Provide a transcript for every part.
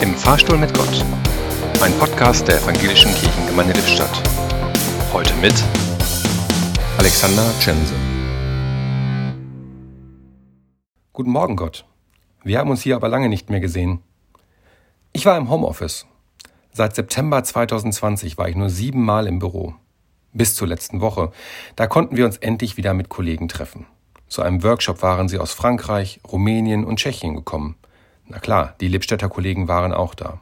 Im Fahrstuhl mit Gott. Ein Podcast der Evangelischen Kirchengemeinde Lippstadt. Heute mit Alexander Tschense. Guten Morgen, Gott. Wir haben uns hier aber lange nicht mehr gesehen. Ich war im Homeoffice. Seit September 2020 war ich nur siebenmal im Büro. Bis zur letzten Woche. Da konnten wir uns endlich wieder mit Kollegen treffen. Zu einem Workshop waren sie aus Frankreich, Rumänien und Tschechien gekommen. Na klar, die Lippstädter Kollegen waren auch da.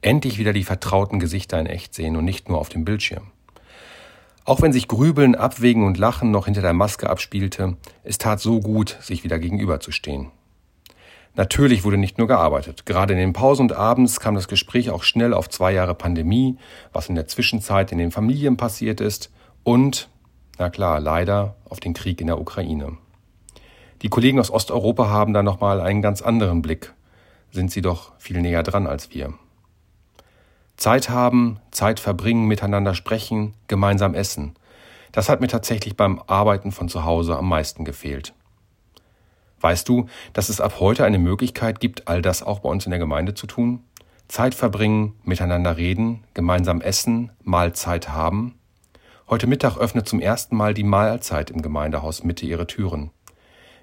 Endlich wieder die vertrauten Gesichter in echt sehen und nicht nur auf dem Bildschirm. Auch wenn sich Grübeln, Abwägen und Lachen noch hinter der Maske abspielte, es tat so gut, sich wieder gegenüberzustehen. Natürlich wurde nicht nur gearbeitet. Gerade in den Pausen und abends kam das Gespräch auch schnell auf zwei Jahre Pandemie, was in der Zwischenzeit in den Familien passiert ist und, na klar, leider auf den Krieg in der Ukraine. Die Kollegen aus Osteuropa haben da nochmal einen ganz anderen Blick, sind sie doch viel näher dran als wir. Zeit haben, Zeit verbringen, miteinander sprechen, gemeinsam essen. Das hat mir tatsächlich beim Arbeiten von zu Hause am meisten gefehlt. Weißt du, dass es ab heute eine Möglichkeit gibt, all das auch bei uns in der Gemeinde zu tun? Zeit verbringen, miteinander reden, gemeinsam essen, Mahlzeit haben? Heute Mittag öffnet zum ersten Mal die Mahlzeit im Gemeindehaus Mitte ihre Türen.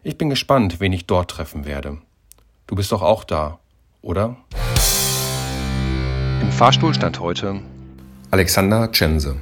Ich bin gespannt, wen ich dort treffen werde. Du bist doch auch da, oder? Im Fahrstuhl stand heute Alexander Tschense.